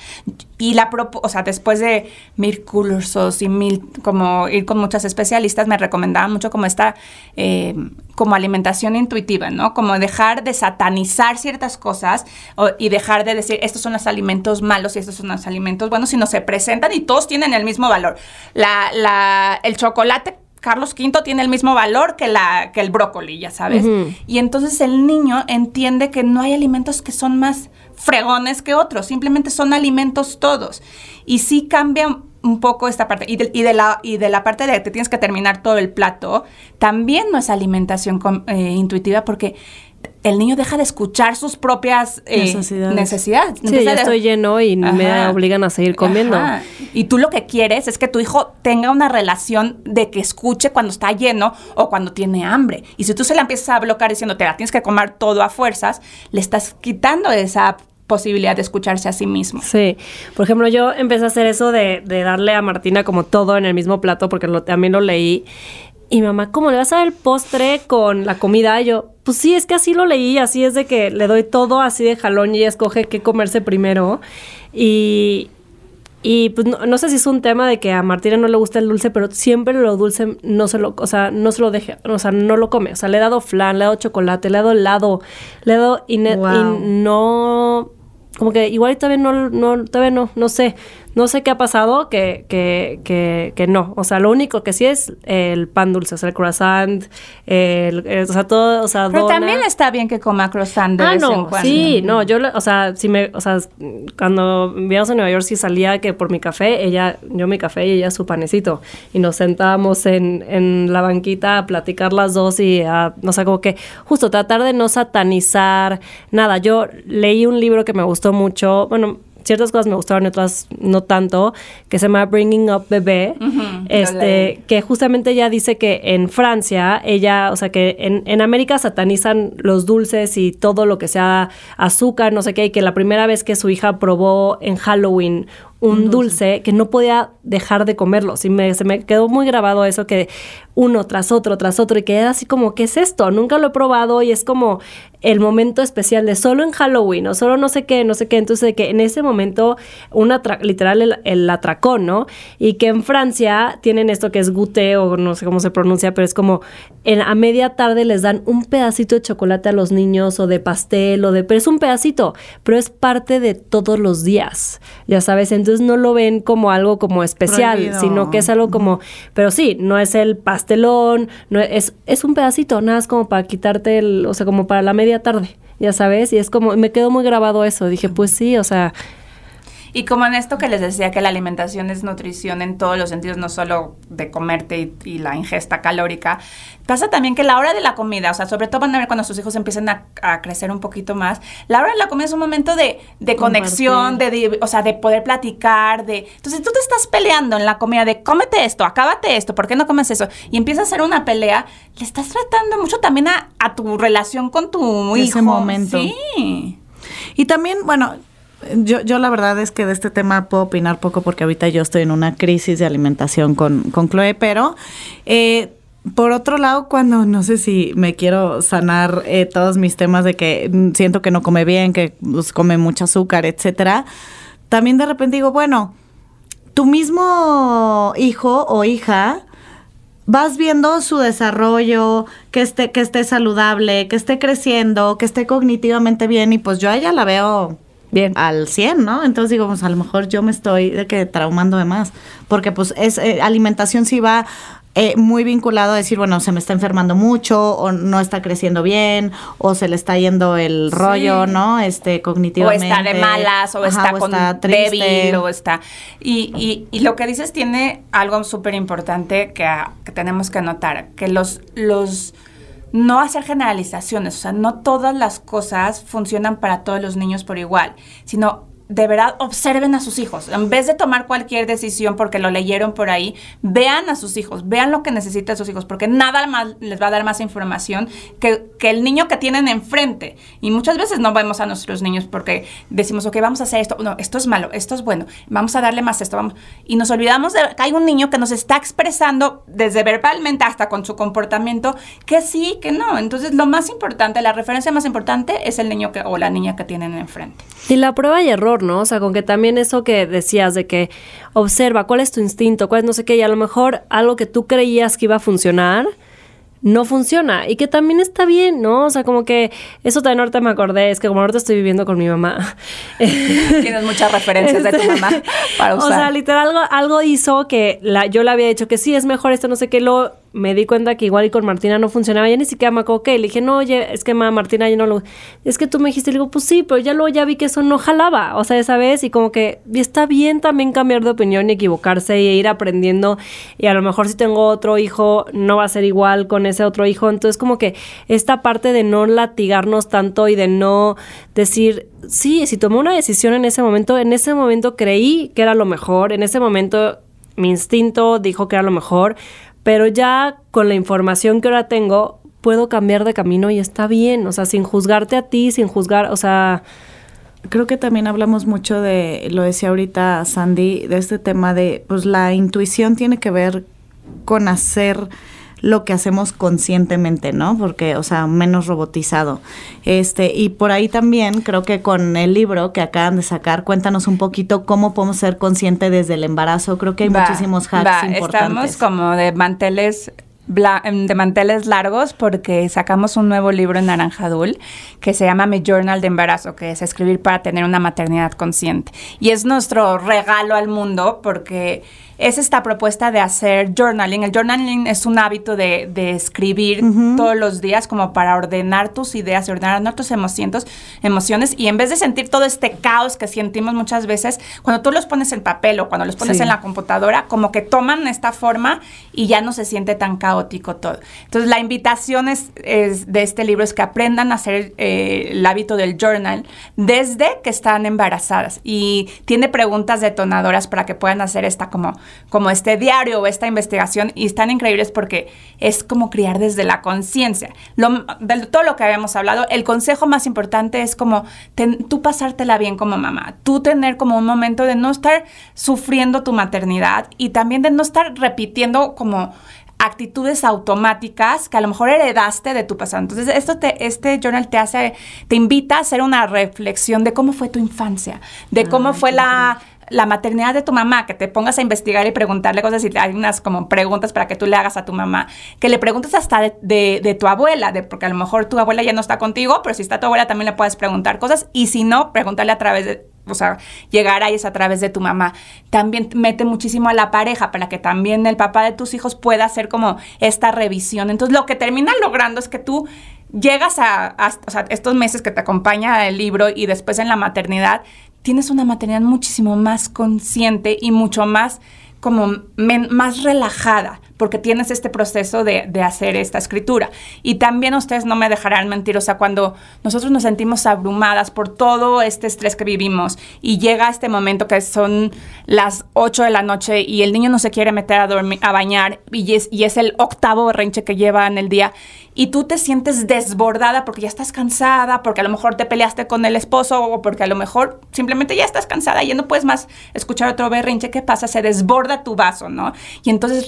Y la propo- o sea, después de mil cursos y mil, como ir con muchas especialistas, me recomendaban mucho como esta, eh, como alimentación intuitiva, ¿no? Como dejar de satanizar ciertas cosas y dejar de decir, estos son los alimentos malos y estos son los alimentos buenos, sino se presentan y todos tienen el mismo valor. La, la, el chocolate Carlos V tiene el mismo valor que, la, que el brócoli, ya sabes. Y entonces el niño entiende que no hay alimentos que son más fregones que otros, simplemente son alimentos todos. Y sí cambia un poco esta parte. Y de, y de la, y de la parte de que te tienes que terminar todo el plato, también no es alimentación eh, intuitiva porque el niño deja de escuchar sus propias eh, Necesidades. necesidades. Sí, ya estoy lleno y me obligan a seguir comiendo. Ajá. Y tú lo que quieres es que tu hijo tenga una relación de que escuche cuando está lleno o cuando tiene hambre. Y si tú se la empiezas a bloquear diciendo te la tienes que comer todo a fuerzas, le estás quitando esa posibilidad de escucharse a sí mismo. Sí, por ejemplo, yo empecé a hacer eso de, de darle a Martina como todo en el mismo plato, porque lo, también lo leí. Y mi mamá, ¿cómo le vas a dar el postre con la comida? Y yo, pues sí, es que así lo leí, así es de que le doy todo así de jalón y ella escoge qué comerse primero. Y, y pues no, no sé si es un tema de que a Martina no le gusta el dulce, pero siempre lo dulce no se lo, o sea, no se lo deje, o sea, no lo come. O sea, le he dado flan, le he dado chocolate, le he dado helado, le he dado y, ne- Wow. y no como que igual todavía no, no, todavía no, no sé, no sé qué ha pasado que, que, que, que no, o sea, lo único que sí es el pan dulce, o sea, el croissant, el, el- o sea, todo, o sea, Pero dona. también está bien que coma croissant de Ah, vez en no, cuando. sí, no, yo, o sea, si me, o sea, cuando vivíamos en Nueva York, sí salía que por mi café, ella, yo mi café y ella su panecito, y nos sentábamos en, en la banquita a platicar las dos y a, no sé, como que justo tratar de no satanizar nada. Yo leí un libro que me gustó mucho, bueno, ciertas cosas me gustaron y otras no tanto, que se llama Bringing Up Bebé, este, que justamente ella dice que en Francia, ella, o sea, que en, en América satanizan los dulces y todo lo que sea azúcar, no sé qué, y que la primera vez que su hija probó en Halloween un dulce. que no podía dejar de comerlo. Sí, me, se me quedó muy grabado eso que uno tras otro, tras otro, y que era así como, ¿qué es esto? Nunca lo he probado y es como el momento especial de solo en Halloween o solo no sé qué, no sé qué. Entonces, de que en ese momento, una literal el, el, atracón, ¿no? Y que en Francia tienen esto que es gouté o no sé cómo se pronuncia, pero es como en, a media tarde les dan un pedacito de chocolate a los niños o de pastel o de... Pero es un pedacito, pero es parte de todos los días, ya sabes. Entonces no lo ven como algo como especial, sino que es algo como... Pero sí, no es el pastelón, no es, es un pedacito, nada, es como para quitarte el... O sea, como para la media tarde, ya sabes, y es como, me quedó muy grabado eso, dije, pues sí, o sea... Y como en esto que les decía que la alimentación es nutrición en todos los sentidos, no solo de comerte y, la ingesta calórica, pasa también que la hora de la comida, o sea, sobre todo van a ver cuando sus hijos empiecen a, crecer un poquito más, la hora de la comida es un momento de, de conexión, de, o sea, de poder platicar, de... Entonces tú te estás peleando en la comida de cómete esto, acábate esto, ¿por qué no comes eso? Y empieza a ser una pelea, le estás tratando mucho también a, a tu relación con tu hijo. Ese momento. Sí. Y también, bueno, yo, yo la verdad es que de este tema puedo opinar poco porque ahorita yo estoy en una crisis de alimentación con, con Chloe, pero eh, por otro lado, cuando no sé si me quiero sanar eh, todos mis temas de que siento que no come bien, que pues, come mucho azúcar, etcétera, también de repente digo, bueno, tu mismo hijo o hija vas viendo su desarrollo, que esté, que esté saludable, que esté creciendo, que esté cognitivamente bien, y pues yo a ella la veo bien al 100, ¿no? Entonces digo, pues a lo mejor yo me estoy de que traumando de más, porque pues es eh, alimentación sí va eh, muy vinculado a decir, bueno, se me está enfermando mucho, o no está creciendo bien, o se le está yendo el rollo, ¿no? Este, cognitivamente. O está de malas, o está con débil, o está... Y, y, y, lo que dices tiene algo súper importante que, que tenemos que notar, que los... los no hacer generalizaciones, o sea, no todas las cosas funcionan para todos los niños por igual, sino de verdad observen a sus hijos. En vez de tomar cualquier decisión porque lo leyeron por ahí, vean a sus hijos, vean lo que necesitan sus hijos, porque nada más les va a dar más información que, que, el niño que tienen enfrente. Y muchas veces no vemos a nuestros niños porque decimos, ok, vamos a hacer esto. No, esto es malo, esto es bueno, vamos a darle más esto. Vamos. Y nos olvidamos de que hay un niño que nos está expresando desde verbalmente hasta con su comportamiento que sí, que no. Entonces, lo más importante, la referencia más importante es el niño que, o la niña que tienen enfrente. Y la prueba y error ¿no? O sea, con que también eso que decías de que observa cuál es tu instinto, cuál es no sé qué, y a lo mejor algo que tú creías que iba a funcionar, no funciona y que también está bien, ¿no? O sea, como que eso también ahorita me acordé, es que como ahorita estoy viviendo con mi mamá. Tienes muchas referencias de tu este, mamá para usar. O sea, literal algo, algo hizo que la, yo le había dicho que sí, es mejor esto, no sé qué, lo me di cuenta que igual y con Martina no funcionaba, ya ni siquiera me acuerdo que le dije, no, oye, es que ma, Martina ya no lo, es que tú me dijiste, le digo, pues sí, pero ya luego ya vi que eso no jalaba, o sea, esa vez, y como que está bien también cambiar de opinión y equivocarse y ir aprendiendo, y a lo mejor si tengo otro hijo, no va a ser igual con ese otro hijo, entonces como que esta parte de no latigarnos tanto y de no decir, sí, si tomé una decisión en ese momento, en ese momento creí que era lo mejor, en ese momento mi instinto dijo que era lo mejor, pero ya con la información que ahora tengo, puedo cambiar de camino y está bien, o sea, sin juzgarte a ti, sin juzgar, o sea... Creo que también hablamos mucho de, lo decía ahorita Sandy, de este tema de, pues la intuición tiene que ver con hacer lo que hacemos conscientemente, ¿no? Porque, o sea, menos robotizado. Este, y por ahí también creo que con el libro que acaban de sacar, cuéntanos un poquito cómo podemos ser conscientes desde el embarazo. Creo que hay muchísimos hacks importantes. Estamos como de manteles em, de manteles largos porque sacamos un nuevo libro en Naranjadul que se llama Mi Journal de Embarazo, que es escribir para tener una maternidad consciente. Y es nuestro regalo al mundo porque es esta propuesta de hacer journaling. El journaling es un hábito de, escribir todos los días como para ordenar tus ideas y ordenar tus emociones, emociones. Y en vez de sentir todo este caos que sentimos muchas veces, cuando tú los pones en papel o cuando los pones en la computadora, como que toman esta forma y ya no se siente tan caótico caótico todo. Entonces, la invitación es, es de este libro es que aprendan a hacer eh, el hábito del journal desde que están embarazadas y tiene preguntas detonadoras para que puedan hacer esta como, como este diario o esta investigación y están increíbles porque es como criar desde la conciencia. De todo lo que habíamos hablado, el consejo más importante es como tú pasártela bien como mamá, tú tener como un momento de no estar sufriendo tu maternidad y también de no estar repitiendo como actitudes automáticas que a lo mejor heredaste de tu pasado. Entonces, esto te, este journal te hace, te invita a hacer una reflexión de cómo fue tu infancia, de cómo fue la, la maternidad de tu mamá, que te pongas a investigar y preguntarle cosas y hay unas como preguntas para que tú le hagas a tu mamá, que le preguntes hasta de, de, tu abuela, de, porque a lo mejor tu abuela ya no está contigo, pero si está tu abuela también le puedes preguntar cosas y si no, pregúntale a través de o sea, llegar ahí es a través de tu mamá. También mete muchísimo a la pareja para que también el papá de tus hijos pueda hacer como esta revisión. Entonces, lo que termina logrando es que tú llegas a, estos meses que te acompaña el libro y después en la maternidad, tienes una maternidad muchísimo más consciente y mucho más como más relajada porque tienes este proceso de, de, hacer esta escritura. Y también ustedes no me dejarán mentir, o sea, cuando nosotros nos sentimos abrumadas por todo este estrés que vivimos y llega este momento que son las 8 de la noche y el niño no se quiere meter a, dormir, a bañar y es, y es el octavo berrinche que lleva en el día y tú te sientes desbordada porque ya estás cansada, porque a lo mejor te peleaste con el esposo o porque a lo mejor simplemente ya estás cansada y ya no puedes más escuchar otro berrinche, ¿qué pasa? Se desborda tu vaso, ¿no? Y entonces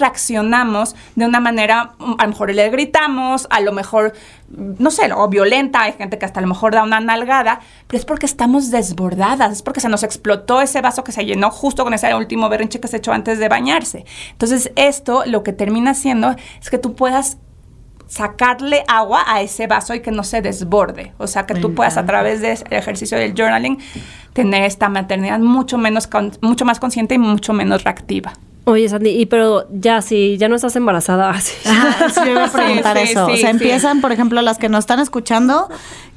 reaccionamos de una manera, a lo mejor le gritamos, a lo mejor, no sé, o violenta, hay gente que hasta a lo mejor da una nalgada, pero es porque estamos desbordadas, es porque se nos explotó ese vaso que se llenó justo con ese último berrinche que se echó antes de bañarse. Entonces esto lo que termina haciendo es que tú puedas sacarle agua a ese vaso y que no se desborde. O sea, que tú puedas a través del ejercicio del journaling tener esta maternidad mucho, menos mucho más consciente y mucho menos reactiva. Oye, Sandy, y pero ya, si ya no estás embarazada, sí. yo iba a preguntar eso. o sea, empiezan, por ejemplo, las que nos están escuchando,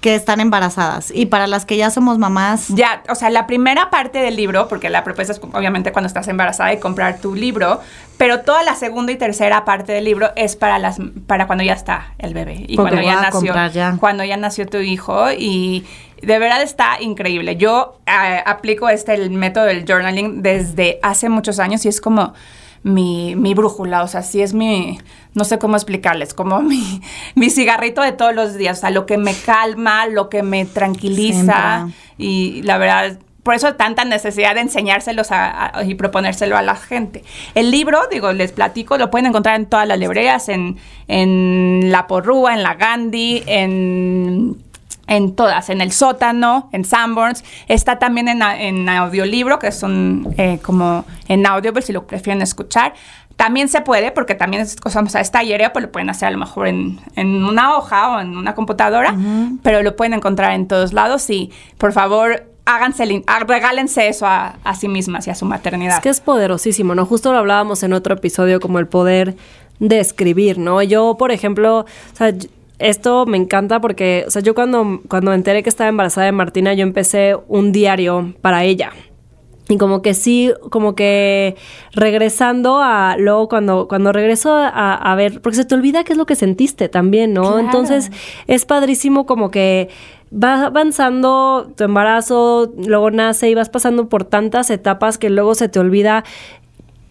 que están embarazadas. Y para las que ya somos mamás. Ya, o sea, la primera parte del libro, porque la propuesta es obviamente cuando estás embarazada y comprar tu libro, pero toda la segunda y tercera parte del libro es para las para cuando ya está el bebé y cuando ya nació cuando ya nació tu hijo y de verdad está increíble. Yo eh, aplico este el método del journaling desde hace muchos años y es como mi, mi brújula, o sea, sí es mi, no sé cómo explicarles, como mi, mi cigarrito de todos los días, o sea, lo que me calma, lo que me tranquiliza y la verdad por eso tanta necesidad de enseñárselos y proponérselo a la gente. El libro, digo, les platico, lo pueden encontrar en todas las librerías, en, en La Porrúa, en La Gandhi, en en todas, en el sótano, en Sanborns, está también en, en audiolibro, que son eh, como en audio, si lo prefieren escuchar. También se puede, porque también es, o sea, está aéreo, pues lo pueden hacer a lo mejor en, en una hoja o en una computadora, pero lo pueden encontrar en todos lados y por favor háganse, regálense eso a, a, sí mismas y a su maternidad. Es que es poderosísimo, ¿no? Justo lo hablábamos en otro episodio como el poder de escribir, ¿no? Yo, por ejemplo, o sea, esto me encanta porque, o sea, yo cuando, cuando me enteré que estaba embarazada de Martina, yo empecé un diario para ella. Y como que sí, como que regresando a, luego cuando, cuando regreso a, ver, porque se te olvida qué es lo que sentiste también, ¿no? Entonces es padrísimo como que va avanzando tu embarazo, luego nace y vas pasando por tantas etapas que luego se te olvida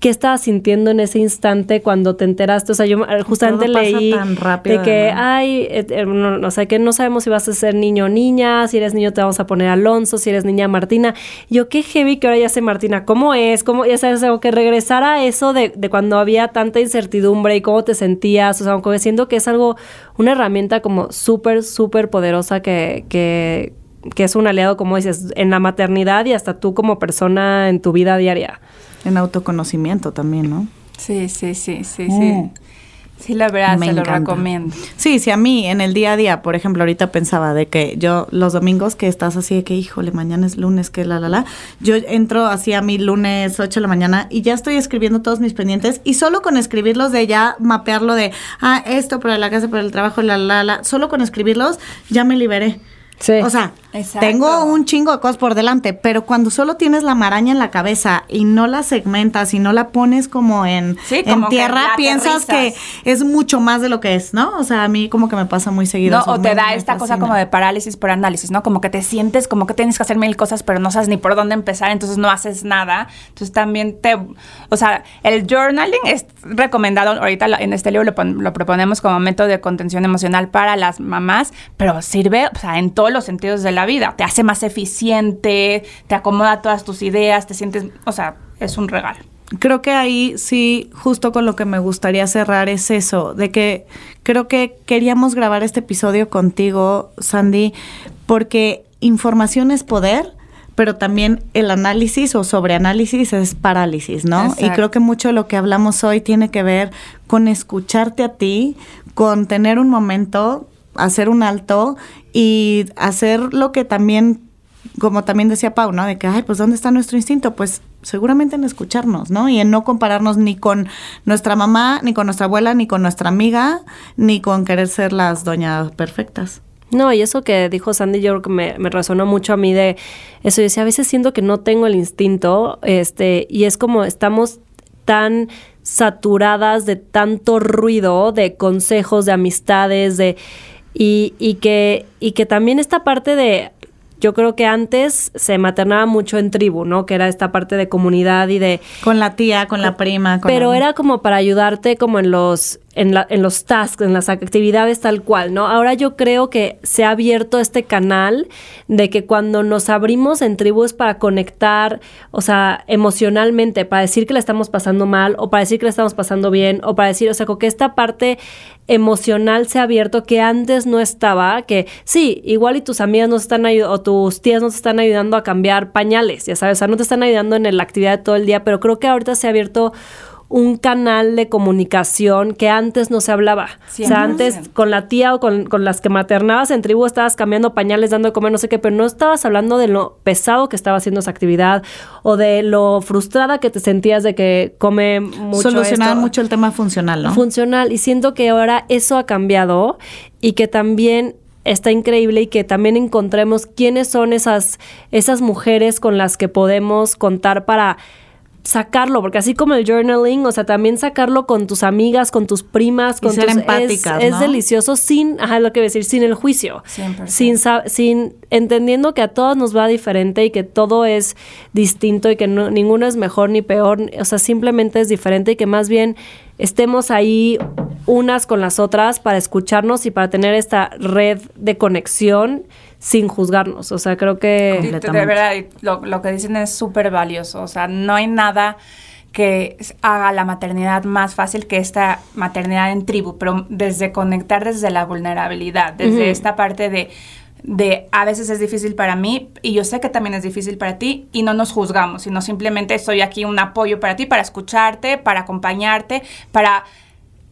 qué estabas sintiendo en ese instante cuando te enteraste. O sea, yo eh, justamente leí de que, ay, eh, eh, no, o sea, que no sabemos si vas a ser niño o niña, si eres niño te vamos a poner Alonso, si eres niña Martina. Yo, qué heavy que ahora ya sé Martina, ¿cómo es? ¿Cómo, ya sabes, que regresar a eso de, de, cuando había tanta incertidumbre y cómo te sentías, o sea, aunque siento que es algo, una herramienta como súper, súper poderosa que, que, que es un aliado, como dices, en la maternidad y hasta tú como persona en tu vida diaria. En autoconocimiento también, ¿no? Sí, sí, sí, sí, sí. Mm. Sí, la verdad, Me se lo recomiendo. Sí, sí, a mí en el día a día, por ejemplo, ahorita pensaba de que yo los domingos que estás así de que, híjole, mañana es lunes, que la, la, la, yo entro así a mi lunes 8 de la mañana y ya estoy escribiendo todos mis pendientes y solo con escribirlos de ya mapearlo de, ah, esto para la casa, para el trabajo, la, la, la, solo con escribirlos ya me liberé. Sí. O sea, Exacto. Tengo un chingo de cosas por delante, pero cuando solo tienes la maraña en la cabeza y no la segmentas y no la pones como en, Sí, en como que tierra, la piensas que es mucho más de lo que es, ¿no? O sea, a mí como que me pasa muy seguido. No, o te da esta cosa fascina. como de parálisis por análisis, ¿no? Como que te sientes como que tienes que hacer mil cosas, pero no sabes ni por dónde empezar, entonces no haces nada. Entonces también te... O sea, el journaling es recomendado, ahorita en este libro lo, pon- lo proponemos como método de contención emocional para las mamás, pero sirve, o sea, en todos los sentidos de la vida. Te hace más eficiente, te acomoda todas tus ideas, te sientes... O sea, es un regalo. Creo que ahí sí, justo con lo que me gustaría cerrar es eso, de que creo que queríamos grabar este episodio contigo, Sandy, porque información es poder, pero también el análisis o sobreanálisis es parálisis, ¿no? Y creo que mucho de lo que hablamos hoy tiene que ver con escucharte a ti, con tener un momento, hacer un alto y hacer lo que también como también decía Pau, ¿no? De que, ay, pues ¿dónde está nuestro instinto? Pues seguramente en escucharnos, ¿no? Y en no compararnos ni con nuestra mamá, ni con nuestra abuela, ni con nuestra amiga, ni con querer ser las doñas perfectas. No, y eso que dijo Sandy York me, me resonó mucho a mí de eso. Yo decía, a veces siento que no tengo el instinto, este, y es como estamos tan saturadas de tanto ruido, de consejos, de amistades, de y, y que, y que también esta parte de yo creo que antes se maternaba mucho en tribu, ¿no? Que era esta parte de comunidad y de Con la tía, con la prima, con pero la- era como para ayudarte como en los en, la- en los tasks, en las actividades tal cual, ¿no? Ahora yo creo que se ha abierto este canal de que cuando nos abrimos en tribus para conectar, o sea, emocionalmente, para decir que la estamos pasando mal o para decir que la estamos pasando bien o para decir, o sea, como que esta parte emocional se ha abierto que antes no estaba, que sí, igual y tus amigas nos están o tus tías nos están ayudando a cambiar pañales, ya sabes, o sea, no te están ayudando en la actividad de todo el día, pero creo que ahorita se ha abierto un canal de comunicación que antes no se hablaba. O sea, 100%. antes con la tía o con, con las que maternabas en tribu estabas cambiando pañales, dando de comer, no sé qué, pero no estabas hablando de lo pesado que estaba haciendo esa actividad o de lo frustrada que te sentías de que come mucho Solucionaban mucho el tema funcional, ¿no? funcional y siento que ahora eso ha cambiado y que también está increíble y que también encontremos quiénes son esas esas mujeres con las que podemos contar para sacarlo, porque así como el journaling, o sea, también sacarlo con tus amigas, con tus primas, Y con ser tus empáticas, es, es delicioso sin, ajá, lo que iba a decir, sin el juicio. 100%. Sin sin entendiendo que a todas nos va diferente y que todo es distinto y que no- ninguno es mejor ni peor, o sea, simplemente es diferente y que más bien estemos ahí unas con las otras para escucharnos y para tener esta red de conexión sin juzgarnos. O sea, creo que. De verdad, lo, lo que dicen es súper valioso. O sea, no hay nada que haga la maternidad más fácil que esta maternidad en tribu, pero desde conectar desde la vulnerabilidad, desde esta parte de, de a veces es difícil para mí y yo sé que también es difícil para ti y no nos juzgamos, sino simplemente estoy aquí un apoyo para ti, para escucharte, para acompañarte, para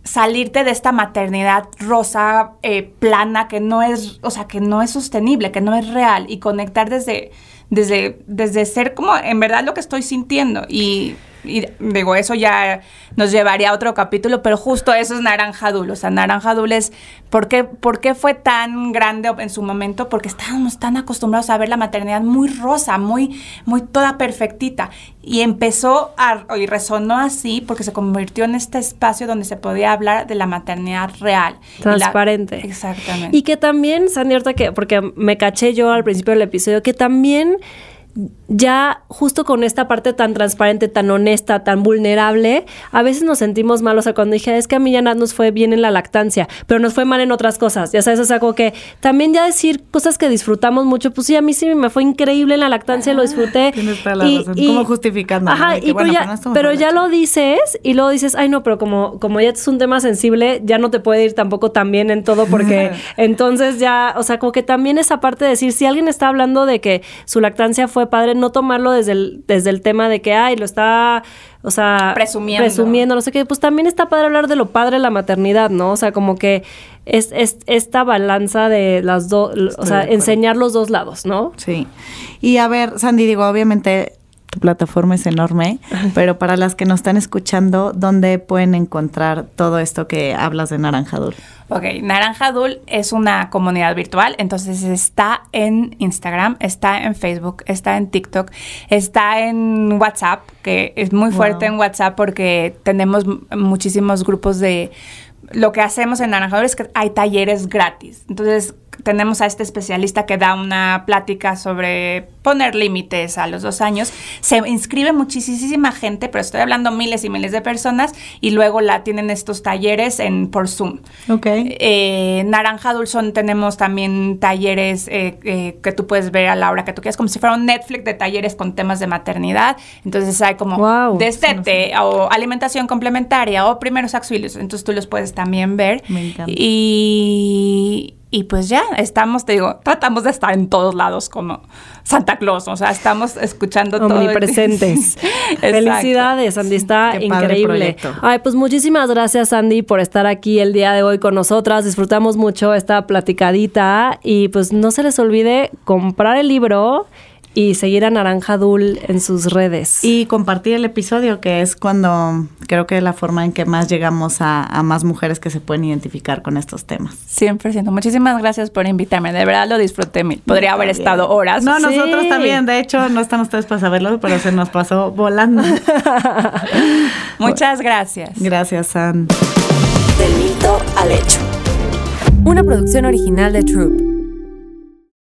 salirte de esta maternidad rosa eh, plana que no es, o sea, que no es sostenible, que no es real y conectar desde, desde, desde ser como en verdad lo que estoy sintiendo. Y, y digo, eso ya nos llevaría a otro capítulo, pero justo eso es Naranja Dul, o sea, Naranja Dul es, ¿por qué, ¿por qué fue tan grande en su momento? Porque estábamos tan acostumbrados a ver la maternidad muy rosa, muy, muy toda perfectita y empezó a, y resonó así porque se convirtió en este espacio donde se podía hablar de la maternidad real. Y la- Transparente. exactamente. Y que también, Sandy, ahorita que, porque me caché yo al principio del episodio, que también ya justo con esta parte tan transparente, tan honesta, tan vulnerable, a veces nos sentimos mal. O sea, cuando dije, es que a mí ya nada nos fue bien en la lactancia, pero nos fue mal en otras cosas. Ya sabes, o sea, como que también ya decir cosas que disfrutamos mucho, pues sí, a mí sí me fue increíble en la lactancia, lo disfruté. Tienes toda la razón. Como justificando, ¿no? Ajá, De que, y bueno, pero pero ya, no pero ya lo dices y luego dices, ay no, pero como, como ya es un tema sensible, ya no te puede ir tampoco tan bien en todo porque entonces ya, o sea, como que también esa parte de decir, si alguien está hablando de que su lactancia fue padre, no tomarlo desde el, desde el tema de que, ay, lo está, o sea, Presumiendo. presumiendo, no sé qué, pues también está padre hablar de lo padre de la maternidad, ¿no? O sea, como que es, es esta balanza de las dos, o sea, enseñar los dos lados, ¿no? Sí. Y a ver, Sandy, digo, obviamente tu plataforma es enorme, pero para las que nos están escuchando, ¿dónde pueden encontrar todo esto que hablas de Naranjadul? Ok, Naranjadul es una comunidad virtual, entonces está en Instagram, está en Facebook, está en TikTok, está en WhatsApp, que es muy fuerte Wow. en WhatsApp porque tenemos muchísimos grupos de... Lo que hacemos en Naranjadul es que hay talleres gratis. Entonces tenemos a este especialista que da una plática sobre poner límites a los dos años. Se inscribe muchísima gente, pero estoy hablando miles y miles de personas y luego la tienen estos talleres en por Zoom. Ok. Eh, Naranja Dulzón tenemos también talleres eh, eh, que tú puedes ver a la hora que tú quieras, como si fuera un Netflix de talleres con temas de maternidad. Entonces hay como Wow, destete o alimentación complementaria o primeros auxilios. Entonces tú los puedes también ver. Me encanta. Y, y pues ya, estamos, te digo, tratamos de estar en todos lados como Santa Claus. O sea, estamos escuchando todo. Omnipresentes. Felicidades, Andy, está Qué increíble. Ay, pues muchísimas gracias, Andy, por estar aquí el día de hoy con nosotras. Disfrutamos mucho esta platicadita y pues no se les olvide comprar el libro y seguir a Naranja Dul en sus redes. Y compartir el episodio, que es cuando creo que es la forma en que más llegamos a, a más mujeres que se pueden identificar con estos temas. 100%. Muchísimas gracias por invitarme. De verdad lo disfruté mil. Podría haber estado horas. No, Sí. nosotros también. De hecho, no están ustedes para saberlo, pero se nos pasó volando. Muchas gracias. Gracias, San. Del mito al hecho. Una producción original de Troop.